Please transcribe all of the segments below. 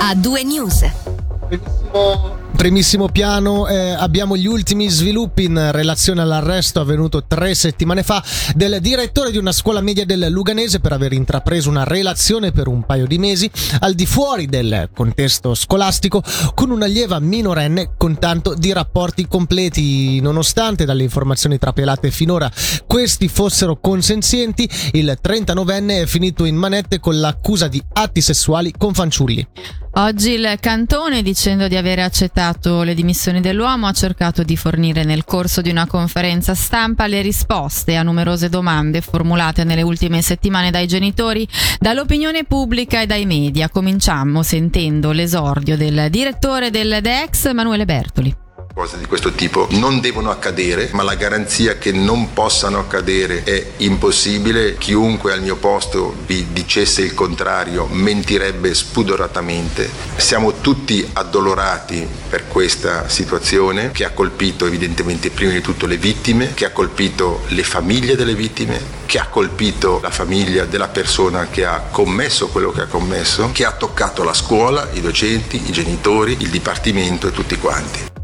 A due news. Primissimo piano, eh, abbiamo gli ultimi sviluppi in relazione all'arresto avvenuto tre settimane fa del direttore di una scuola media del Luganese per aver intrapreso una relazione per un paio di mesi al di fuori del contesto scolastico con un'allieva minorenne con tanto di rapporti completi. Nonostante dalle informazioni trapelate finora questi fossero consenzienti, il 39enne è finito in manette con l'accusa di atti sessuali con fanciulli. Oggi il Cantone, dicendo di aver accettato le dimissioni dell'uomo, ha cercato di fornire nel corso di una conferenza stampa le risposte a numerose domande formulate nelle ultime settimane dai genitori, dall'opinione pubblica e dai media. Cominciamo sentendo l'esordio del direttore del DEX, Emanuele Bertoli cose di questo tipo non devono accadere, ma la garanzia che non possano accadere è impossibile. Chiunque al mio posto vi dicesse il contrario mentirebbe spudoratamente. Siamo tutti addolorati per questa situazione che ha colpito evidentemente prima di tutto le vittime, che ha colpito le famiglie delle vittime, che ha colpito la famiglia della persona che ha commesso quello che ha commesso, che ha toccato la scuola, i docenti, i genitori, il dipartimento e tutti quanti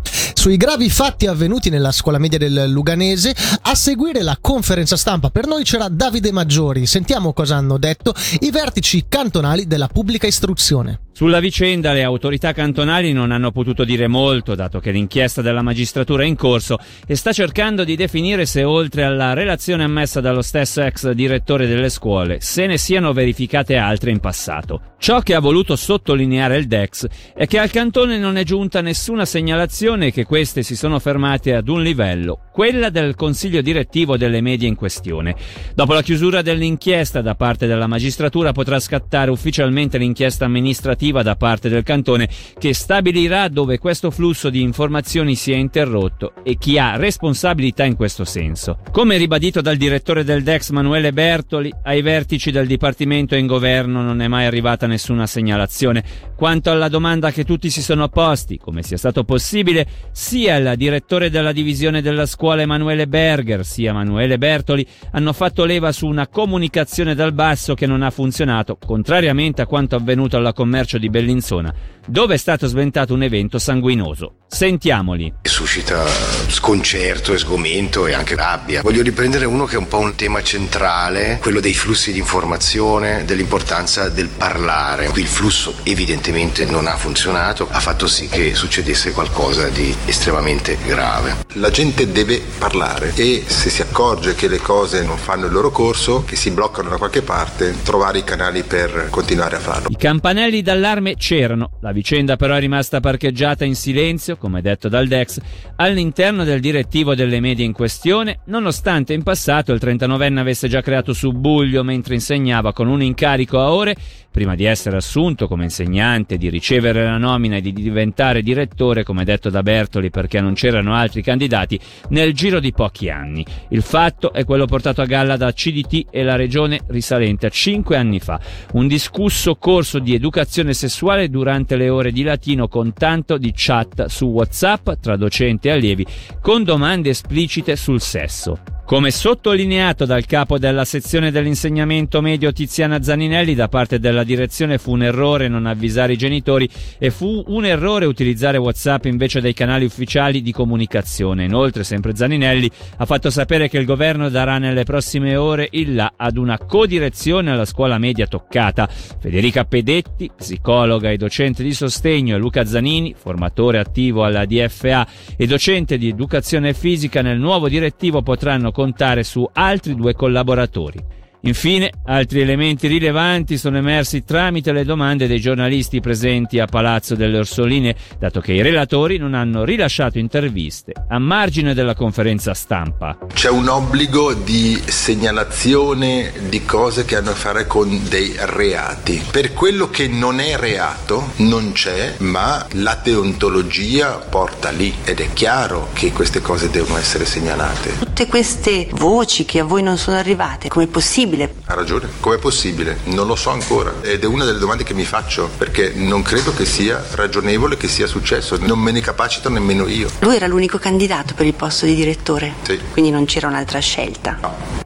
sui gravi fatti avvenuti nella scuola media del Luganese. A seguire la conferenza stampa per noi c'era Davide Maggiori. Sentiamo cosa hanno detto i vertici cantonali della pubblica istruzione. Sulla vicenda le autorità cantonali non hanno potuto dire molto, dato che l'inchiesta della magistratura è in corso e sta cercando di definire se oltre alla relazione ammessa dallo stesso ex direttore delle scuole, se ne siano verificate altre in passato. Ciò che ha voluto sottolineare il DEX è che al cantone non è giunta nessuna segnalazione che queste si sono fermate ad un livello, quella del consiglio direttivo delle medie in questione. Dopo la chiusura dell'inchiesta da parte della magistratura potrà scattare ufficialmente l'inchiesta amministrativa normativa da parte del cantone che stabilirà dove questo flusso di informazioni sia interrotto e chi ha responsabilità in questo senso. Come ribadito dal direttore del DEX Manuele Bertoli, ai vertici del Dipartimento e in governo non è mai arrivata nessuna segnalazione. Quanto alla domanda che tutti si sono posti, come sia stato possibile, sia il direttore della divisione della scuola Emanuele Berger sia Manuele Bertoli hanno fatto leva su una comunicazione dal basso che non ha funzionato, contrariamente a quanto avvenuto alla commercio di Bellinzona, dove è stato sventato un evento sanguinoso. Sentiamoli. Suscita sconcerto e sgomento e anche rabbia. Voglio riprendere uno che è un po' un tema centrale, quello dei flussi di informazione, dell'importanza del parlare. Qui il flusso evidentemente non ha funzionato, ha fatto sì che succedesse qualcosa di estremamente grave. La gente deve parlare e se si accorge che le cose non fanno il loro corso, che si bloccano da qualche parte, trovare i canali per continuare a farlo. I campanelli d'allarme c'erano, la vicenda però è rimasta parcheggiata in silenzio, come detto dal Dex, all'interno del direttivo delle medie in questione, nonostante in passato il 39enne avesse già creato subbuglio mentre insegnava con un incarico a ore, prima di essere assunto come insegnante, di ricevere la nomina e di diventare direttore, come detto da Bertoli perché non c'erano altri candidati, nel giro di pochi anni. Il fatto è quello portato a galla da CDT e la regione risalente a cinque anni fa. Un discusso corso di educazione sessuale durante le ore di latino con tanto di chat su WhatsApp tra docenti e allievi con domande esplicite sul sesso. Come sottolineato dal capo della sezione dell'insegnamento medio Tiziana Zaninelli, da parte della direzione fu un errore non avvisare i genitori e fu un errore utilizzare WhatsApp invece dei canali ufficiali di comunicazione. Inoltre, sempre Zaninelli ha fatto sapere che il governo darà nelle prossime ore il là ad una codirezione alla scuola media toccata. Federica Pedetti, psicologa e docente di sostegno, e Luca Zanini, formatore attivo alla DFA e docente di educazione fisica nel nuovo direttivo potranno contare su altri due collaboratori. Infine, altri elementi rilevanti sono emersi tramite le domande dei giornalisti presenti a Palazzo delle Orsoline, dato che i relatori non hanno rilasciato interviste a margine della conferenza stampa. C'è un obbligo di segnalazione di cose che hanno a fare con dei reati. Per quello che non è reato non c'è, ma la deontologia porta lì ed è chiaro che queste cose devono essere segnalate. Tutte queste voci che a voi non sono arrivate, come è possibile? Possibile. Ha ragione, com'è possibile? Non lo so ancora ed è una delle domande che mi faccio perché non credo che sia ragionevole che sia successo, non me ne capacito nemmeno io. Lui era l'unico candidato per il posto di direttore, Sì. quindi non c'era un'altra scelta.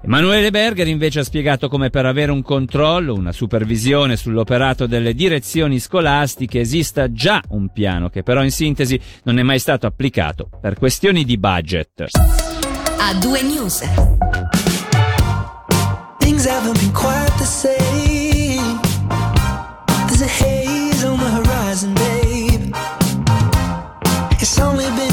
Emanuele Berger invece ha spiegato come per avere un controllo, una supervisione sull'operato delle direzioni scolastiche esista già un piano che però in sintesi non è mai stato applicato per questioni di budget. A due news. Things haven't been quite the same. There's a haze on the horizon, babe. It's only been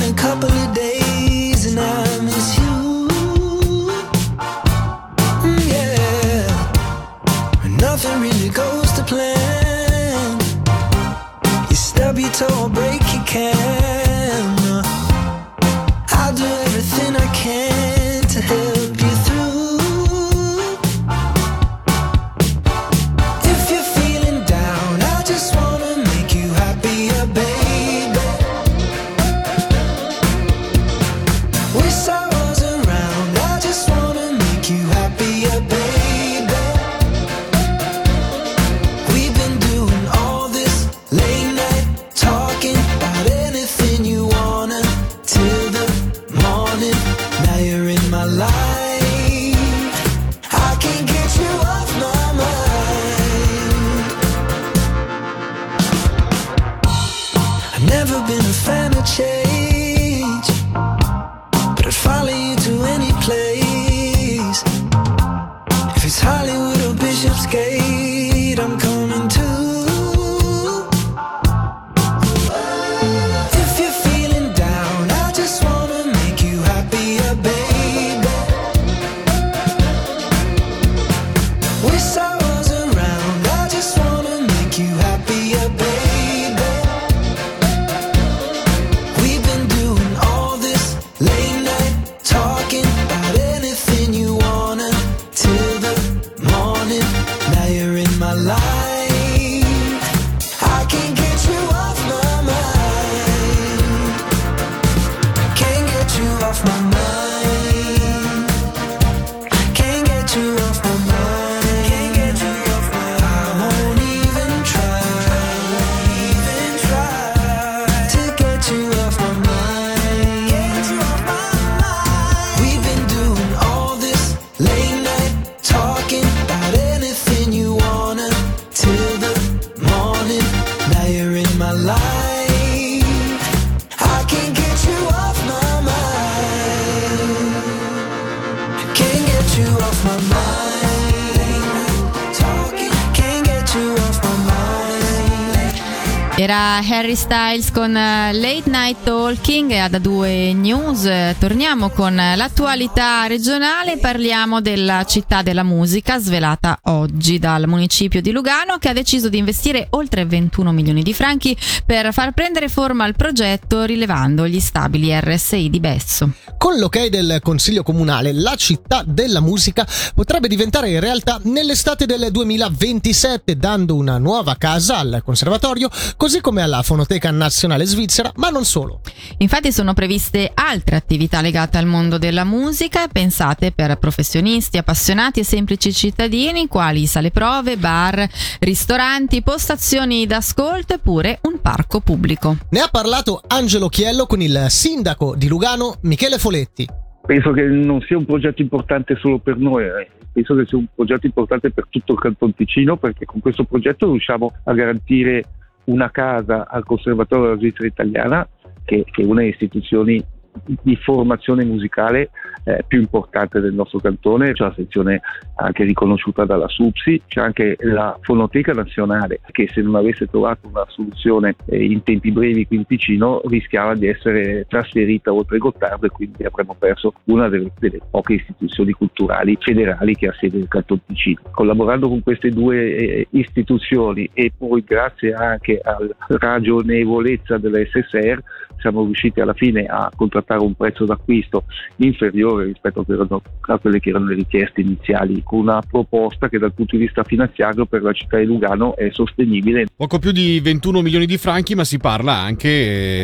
Era Harry Styles con eh, Late Night Talking ad A2 News. Torniamo con l'attualità regionale, parliamo della città della musica svelata oggi dal municipio di Lugano che ha deciso di investire oltre 21 milioni di franchi per far prendere forma al progetto rilevando gli stabili RSI di Besso. Con l'ok del Consiglio Comunale, la città della musica potrebbe diventare realtà nell'estate del 2027, dando una nuova casa al conservatorio, così come alla Fonoteca Nazionale Svizzera, ma non solo. Infatti sono previste altre attività legate al mondo della musica, pensate per professionisti, appassionati e semplici cittadini, quali sale prove, bar, ristoranti, postazioni d'ascolto e pure un parco pubblico. Ne ha parlato Angelo Chiello con il sindaco di Lugano, Michele Foletti. Penso che non sia un progetto importante solo per noi, eh. penso che sia un progetto importante per tutto il Canton Ticino perché con questo progetto riusciamo a garantire una casa al Conservatorio della Svizzera Italiana che, che è una delle istituzioni di formazione musicale eh, più importante del nostro cantone, c'è la sezione anche riconosciuta dalla SUPSI, c'è anche la Fonoteca Nazionale che se non avesse trovato una soluzione eh, in tempi brevi qui in Ticino rischiava di essere trasferita oltre Gottardo e quindi avremmo perso una delle, delle poche istituzioni culturali federali che ha sede nel Canton Ticino. Collaborando con queste due eh, istituzioni e poi grazie anche alla ragionevolezza dell'SSR siamo riusciti alla fine a contrattare un prezzo d'acquisto inferiore rispetto a, erano, a quelle che erano le richieste iniziali, con una proposta che dal punto di vista finanziario per la città di Lugano è sostenibile. Poco più di 21 milioni di franchi, ma si parla anche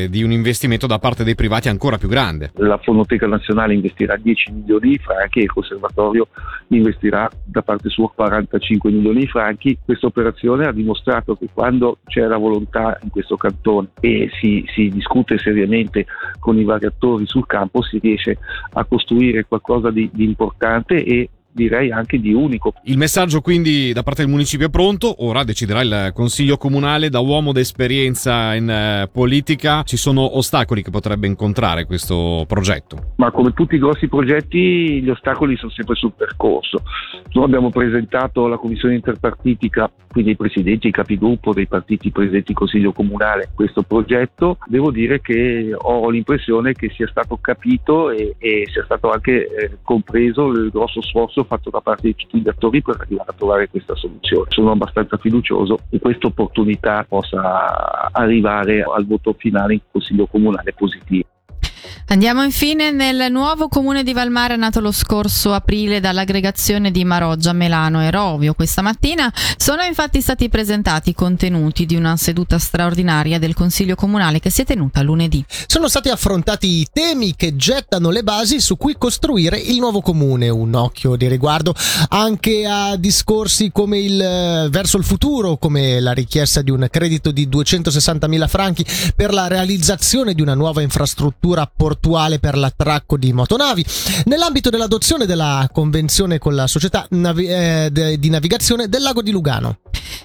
eh, di un investimento da parte dei privati ancora più grande. La Fonoteca Nazionale investirà 10 milioni di franchi e il Conservatorio investirà da parte sua 45 milioni di franchi. Questa operazione ha dimostrato che quando c'è la volontà in questo cantone e si, si discute seriamente con i vari attori sul campo, si riesce a costruire qualcosa di, di importante e direi anche di unico. Il messaggio quindi da parte del municipio è pronto, ora deciderà il Consiglio Comunale, da uomo d'esperienza in eh, politica, ci sono ostacoli che potrebbe incontrare questo progetto? Ma come tutti i grossi progetti gli ostacoli sono sempre sul percorso. Noi abbiamo presentato alla Commissione interpartitica, quindi i presidenti, i capigruppo dei partiti presenti in Consiglio Comunale, questo progetto. Devo dire che ho l'impressione che sia stato capito e, e sia stato anche eh, compreso il grosso sforzo fatto da parte di tutti gli attori per arrivare a trovare questa soluzione. Sono abbastanza fiducioso che questa opportunità possa arrivare al voto finale in Consiglio Comunale positivo. Andiamo infine nel nuovo comune di Valmare nato lo scorso aprile dall'aggregazione di Maroggia, Melano e Rovio. Questa mattina sono infatti stati presentati i contenuti di una seduta straordinaria del Consiglio Comunale che si è tenuta lunedì. Sono stati affrontati i temi che gettano le basi su cui costruire il nuovo comune, un occhio di riguardo anche a discorsi come il eh, verso il futuro, come la richiesta di un credito di 260.000 franchi per la realizzazione di una nuova infrastruttura portuale per l'attracco di motonavi, nell'ambito dell'adozione della convenzione con la società navi- eh, de- di navigazione del lago di Lugano.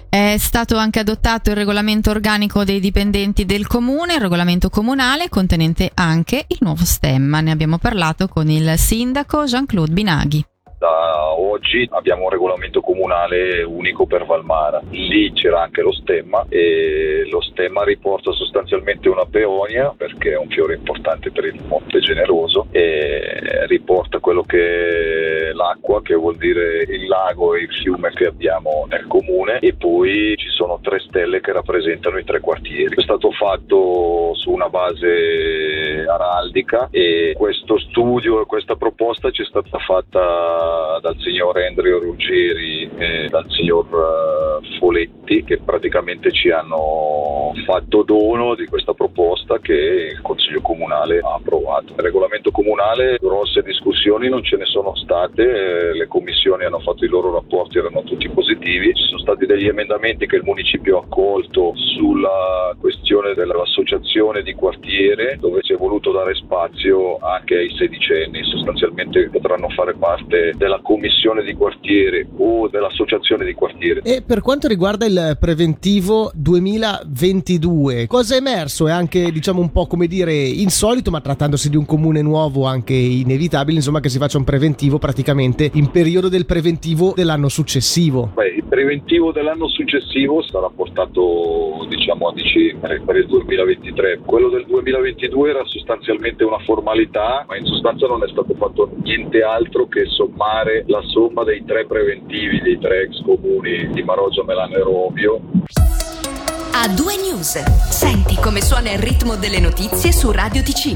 È stato anche adottato il regolamento organico dei dipendenti del comune, il regolamento comunale contenente anche il nuovo stemma. Ne abbiamo parlato con il sindaco Jean-Claude Binaghi. Da oggi abbiamo un regolamento comunale unico per Valmara. Lì c'era anche lo stemma e lo stemma riporta sostanzialmente una peonia perché è un fiore importante per il Monte Generoso e riporta quello che è l'acqua, che vuol dire il lago e il fiume che abbiamo nel comune e poi ci sono tre stelle che rappresentano i tre quartieri. È stato fatto su una base araldica e questo studio e questa proposta ci è stata fatta dal signor Andrea Ruggeri e dal signor uh, Foletti che praticamente ci hanno fatto dono di questa proposta che il Consiglio Comunale ha approvato. Il regolamento comunale, grosse discussioni non ce ne sono state, eh, le commissioni hanno fatto i loro rapporti, erano tutti positivi, ci sono stati degli emendamenti che il municipio ha accolto sulla questione dell'associazione di quartiere dove si è voluto dare spazio anche ai sedicenni, sostanzialmente potranno fare parte della commissione di quartiere o dell'associazione di quartiere. E per quanto riguarda il preventivo 2022, cosa è emerso? È anche diciamo un po' come dire insolito, ma trattandosi di un comune nuovo anche inevitabile, insomma che si faccia un preventivo praticamente in periodo del preventivo dell'anno successivo. Beh, preventivo dell'anno successivo sarà portato diciamo a dicembre per il 2023. Quello del 2022 era sostanzialmente una formalità, ma in sostanza non è stato fatto niente altro che sommare la somma dei tre preventivi dei tre ex comuni di Maroggia, Melano e Rovio. A due news. Senti come suona il ritmo delle notizie su Radio Ticino.